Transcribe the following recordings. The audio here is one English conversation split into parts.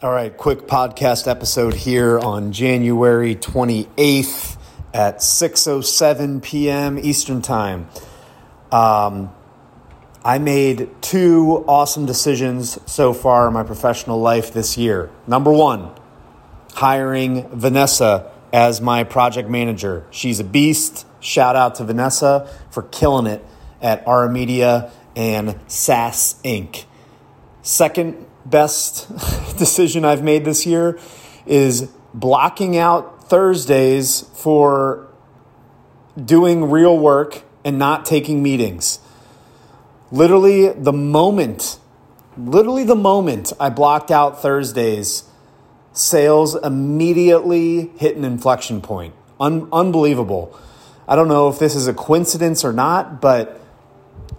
All right, quick podcast episode here on January 28th at 6:07 p.m. Eastern Time. Um, I made two awesome decisions so far in my professional life this year. Number 1, hiring Vanessa as my project manager. She's a beast. Shout out to Vanessa for killing it at Ara Media and SaaS Inc. Second best decision I've made this year is blocking out Thursdays for doing real work and not taking meetings. Literally, the moment, literally the moment I blocked out Thursdays, sales immediately hit an inflection point. Un- unbelievable. I don't know if this is a coincidence or not, but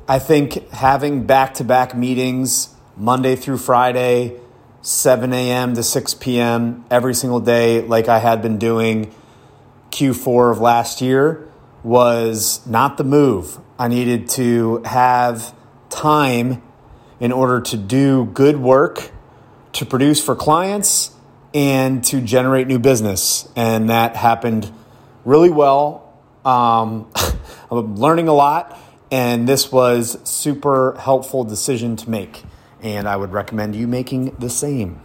I think having back to back meetings Monday through Friday, 7 a.m. to 6 p.m. every single day, like I had been doing Q4 of last year, was not the move. I needed to have time in order to do good work, to produce for clients, and to generate new business. And that happened really well. Um, I'm learning a lot, and this was super helpful decision to make and I would recommend you making the same.